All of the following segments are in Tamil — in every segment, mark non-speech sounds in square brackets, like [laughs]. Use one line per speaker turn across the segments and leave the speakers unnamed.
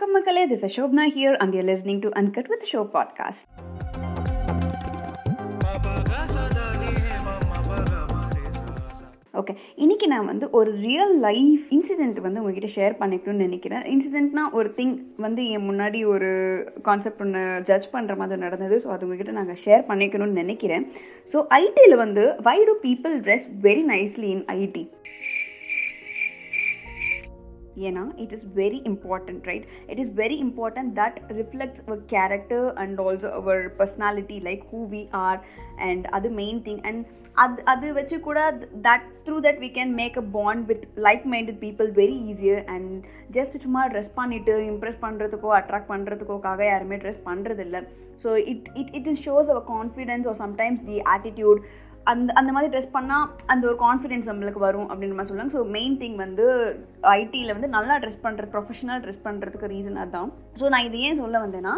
வணக்கம் மக்களே. This is Shobna here and you're listening to uncut with Sho podcast okay இன்னைக்கு நான் வந்து ஒரு ரியல் லைஃப் இன்சிடென்ட் வந்து உங்ககிட்ட ஷேர் பண்ணிக்கணும்னு நினைக்கிறேன். இன்சிடென்ட்னா ஒரு திங் வந்து என் முன்னாடி ஒரு கான்செப்ட் ஒன்று ஜட்ஜ் பண்ணுற மாதிரி நடந்தது. ஸோ அது உங்ககிட்ட நாங்கள் ஷேர் பண்ணிக்கணும்னு நினைக்கிறேன். ஸோ ஐடியில் வந்து why do people dress very nicely in IT ஏன்னா it is very important right it is very important that reflects our character and also our personality like who we are and அது மெயின் திங் அண்ட் அது அது வச்சு கூட that through that we can make a bond with like minded people very easier and just சும்மா ட்ரெஸ் பண்ணிட்டு இம்ப்ரெஸ் பண்ணுறதுக்கோ அட்ராக்ட் பண்ணுறதுக்கோக்காக யாருமே ட்ரெஸ் பண்ணுறதில்ல so it it it is shows our confidence or sometimes the attitude அந்த அந்த மாதிரி ட்ரெஸ் பண்ணால் அந்த ஒரு கான்ஃபிடென்ஸ் நம்மளுக்கு வரும் அப்படின்ற மாதிரி சொல்லுவாங்க ஸோ மெயின் திங் வந்து ஐடியில் வந்து நல்லா ட்ரெஸ் பண்ணுறது ப்ரொஃபஷனல் ட்ரெஸ் பண்ணுறதுக்கு ரீசன் அதுதான். ஸோ நான் இது ஏன் சொல்ல வந்தேன்னா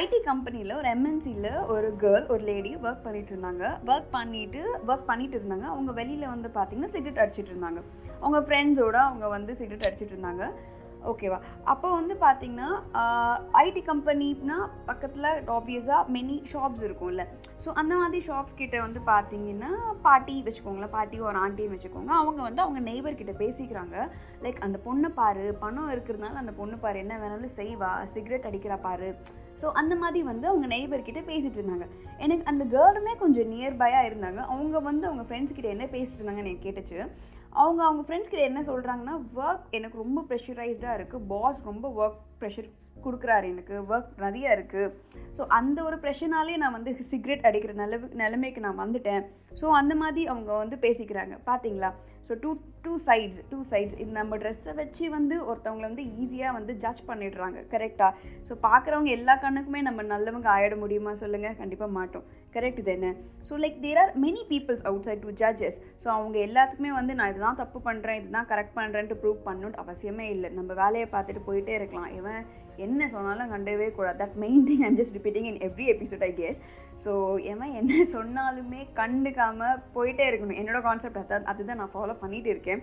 ஐடி கம்பெனியில் ஒரு எம்என்சியில் ஒரு கேர்ள் ஒரு லேடி ஒர்க் பண்ணிட்டு இருந்தாங்க. ஒர்க் பண்ணிட்டு ஒர்க் பண்ணிட்டு இருந்தாங்க. அவங்க வெளியில் வந்து பார்த்தீங்கன்னா சிகரெட் அடிச்சிட்டு இருந்தாங்க. அவங்க ஃப்ரெண்ட்ஸோட அவங்க வந்து சிகரெட் அடிச்சிட்டு இருந்தாங்க. ஓகேவா? அப்போ வந்து பார்த்தீங்கன்னா ஐடி கம்பெனினா பக்கத்தில் ஆப்வியஸாக மெனி ஷாப்ஸ் இருக்கும்ல. ஸோ அந்த மாதிரி ஷாப்ஸ் கிட்ட வந்து பார்த்தீங்கன்னா பாட்டி வச்சுக்கோங்களேன் பாட்டி ஒரு ஆண்டியும் வச்சுக்கோங்க. அவங்க வந்து அவங்க நெய்பர் கிட்ட பேசிக்கிறாங்க. லைக் அந்த பொண்ணை பாரு பணம் இருக்கிறதுனால அந்த பொண்ணு பாரு என்ன வேணாலும் செய்வா சிகரெட் அடிக்கிறா பாரு. ஸோ அந்த மாதிரி வந்து அவங்க நெய்பர்கிட்ட பேசிகிட்டு இருந்தாங்க. எனக்கு அந்த கேர்ளுமே கொஞ்சம் நியர்பையாக இருந்தாங்க. அவங்க வந்து அவங்க ஃப்ரெண்ட்ஸ் கிட்ட என்ன பேசிட்டு இருந்தாங்கன்னு எனக்கு கேட்டுச்சு. அவங்க அவங்க ஃப்ரெண்ட்ஸ் கிட்ட என்ன சொல்கிறாங்கன்னா ஒர்க் எனக்கு ரொம்ப ப்ரெஷரைஸ்டாக இருக்குது பாஸ் ரொம்ப ஒர்க் ப்ரெஷர் கொடுக்குறாரு எனக்கு. ஒர்க் நிறையா இருக்குது ஸோ அந்த ஒரு ப்ரெஷர்னாலே நான் வந்து சிகரெட் அடிக்கிற நிலவு நிலைமைக்கு நான் வந்துட்டேன். ஸோ அந்த மாதிரி அவங்க வந்து பேசிக்கிறாங்க. பார்த்தீங்களா so two two sides two sides இது நம்ம ட்ரெஸ்ஸை வச்சு வந்து ஒருத்தவங்களை வந்து ஈஸியாக வந்து ஜட்ஜ் பண்ணிடுறாங்க. கரெக்டாக ஸோ பார்க்குறவங்க எல்லா கண்ணுக்குமே நம்ம நல்லவங்க ஆயிட முடியுமா சொல்லுங்கள் கண்டிப்பாக மாட்டோம். கரெக்ட் இது என்ன? So like there are many peoples outside to judges so அவங்க எல்லாத்துக்குமே வந்து நான் இதுதான் தப்பு பண்ணுறேன் இதுதான் கரெக்ட் பண்ணுறேன்ட்டு ப்ரூவ் பண்ணணும்னு அவசியமே இல்லை. நம்ம வேலையை பார்த்துட்டு போயிட்டே இருக்கலாம். இவன் என்ன சொன்னாலும் கண்டவே கூடாது. That main thing I'm just repeating in every episode I guess so இவன் என்ன சொன்னாலுமே கண்டுக்காமல் போயிட்டே இருக்கணும். என்னோட கான்செப்ட் அதான். அதுதான் நான் ஃபாலோ பண்ணிகிட்டு இருக்கேன்.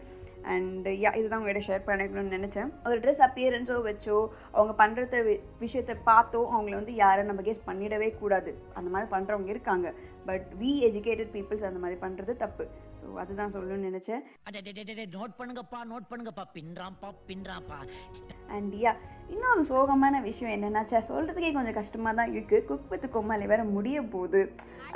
அண்ட் யா இதுதான் உங்கள்கிட்ட ஷேர் பண்ணிக்கணும்னு நினச்சேன். ஒரு ட்ரெஸ் அப்பியரன்ஸோ வச்சோ அவங்க பண்ணுறத விஷயத்தை பார்த்தோ அவங்கள வந்து யாரும் நம்ம கேஸ் பண்ணிடவே கூடாது. அந்த மாதிரி பண்ணுறவங்க இருக்காங்க. பட் வி எஜுகேட்டட் பீப்புள்ஸ் அந்த மாதிரி பண்ணுறது தப்பு. ஸோ அதுதான் சொல்லணும்னு நினச்சேன்.
நோட் பண்ணுங்கப்பா நோட் பண்ணுங்கப்பா. பின்றாம்பா பின்றாம்பா
அண்ட் யா இன்னொரு சோகமான விஷயம் என்னென்னா சே சொல்கிறதுக்கே கொஞ்சம் கஷ்டமாக தான் இருக்குது குக் வித் கோமாளி வேறு முடிய போகுது.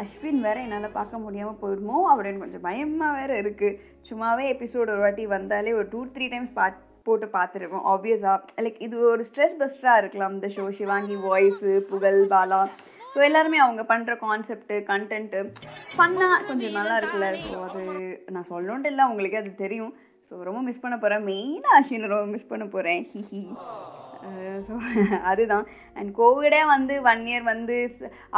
அஸ்வின் வேறு என்னால் பார்க்க முடியாமல் போயிடுமோ அப்படின்னு கொஞ்சம் பயமாக வேறு இருக்குது சும்மாவே எபிசோடு ஒரு வாட்டி வந்தாலே ஒரு டூ த்ரீ டைம்ஸ் பாட் போட்டு பார்த்துருக்கோம். ஆப்வியஸாக லைக் இது ஒரு ஸ்ட்ரெஸ் பஸ்டராக இருக்கலாம். இந்த ஷோ சிவாங்கி வாய்ஸு புகழ் பாலா ஸோ எல்லாருமே அவங்க பண்ணுற கான்செப்ட்டு கண்டென்ட்டு ஃபன்னாக கொஞ்சம் நல்லா இருக்குல்ல. ஸோ அது நான் சொல்லணுன்ட்டு இல்லை உங்களுக்கே அது தெரியும். ஸோ ரொம்ப மிஸ் பண்ண போகிறேன் மெயினாக அஷின் ரொம்ப மிஸ் பண்ண போகிறேன் [laughs] ஹிஹி ஸோ அதுதான். அண்ட் கோவிடே வந்து ஒன் இயர் வந்து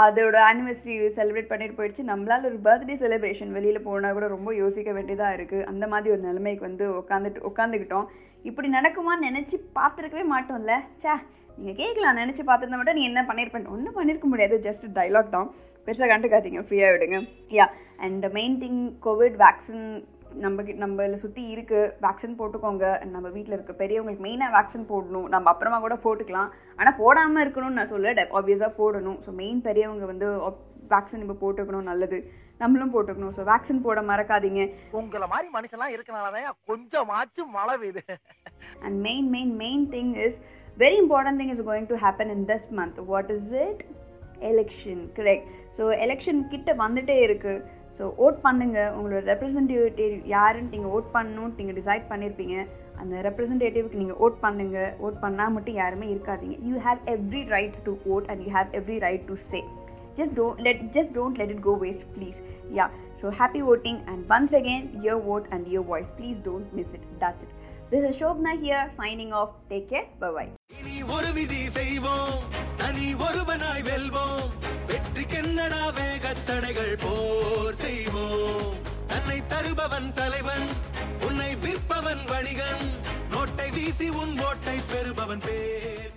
அதோட ஆனிவர்சரி செலிப்ரேட் பண்ணிட்டு போயிடுச்சு. நம்மளால் ஒரு பர்த்டே செலிப்ரேஷன் வெளியில் போனால் கூட ரொம்ப யோசிக்க வேண்டியதாக இருக்குது அந்த மாதிரி ஒரு நிலைமைக்கு வந்து உட்காந்துட்டு உட்காந்துக்கிட்டோம் இப்படி நடக்குமான்னு நினச்சி பார்த்துருக்கவே மாட்டோம்ல. சே நீங்கள் கேட்கலாம் நினச்சி பார்த்துருந்தா மட்டும் நீ என்ன பண்ணியிருப்பேன் ஒன்றும் பண்ணியிருக்க முடியாது ஜஸ்ட் டைலாக் தான். பெருசாக கண்டுக்காதீங்க ஃப்ரீயாக விடுங்க. Ya and main thing COVID vaccine நம்ம நம்மள சுற்றி இருக்குது வேக்சின் போட்டுக்கோங்க. நம்ம வீட்டில் இருக்க பெரியவங்களுக்கு மெயினாக வேக்சின் போடணும். நம்ம அப்புறமா கூட போட்டுக்கலாம். ஆனால் போடாமல் இருக்கணும்னு நான் சொல்ல ஆப்வியஸாக போடணும். ஸோ மெயின் பெரியவங்க வந்து வேக்சின் இப்போ போட்டுக்கணும் நல்லது. நம்மளும் போட்டுக்கணும். ஸோ வேக்சின் போட மறக்காதீங்க.
உங்கள மாதிரி மனுஷன்லாம் இருக்கனாலதான் கொஞ்சமாச்சும் மழை பெய்யுது.
And main main main thing is very important thing is going to happen in this month what is it election correct so election கிட்ட வந்துட்டே இருக்குது ஸோ ஓட் பண்ணுங்கள் உங்களோட ரெப்ரசன்டேட்டிவ் யாருன்னு நீங்கள் ஓட் பண்ணணும்னு நீங்கள் டிசைட் பண்ணியிருப்பீங்க அந்த ரெப்ரசன்டேட்டிவ்க்கு நீங்கள் ஓட் பண்ணுங்கள் ஓட் பண்ணால் மட்டும் யாருமே இருக்காதீங்க. You have every right to vote and you have every right to say just don't let just don't let it go waste please. Yeah. So happy voting and once again your vote and your voice. Please don't miss it. That's it. This is shobna here signing off. Take care. Bye bye
ஒரு விதி செய்வோம். தனி ஒருவனாய் வெல்வோம். வெற்றி கென்னடா வேகத்தடைகள் போர் செய்வோம். தன்னை தருபவன் தலைவன் உன்னை விற்பவன் வணிகன். நோட்டை வீசி உன் ஓட்டை பெறுபவன் பேர்.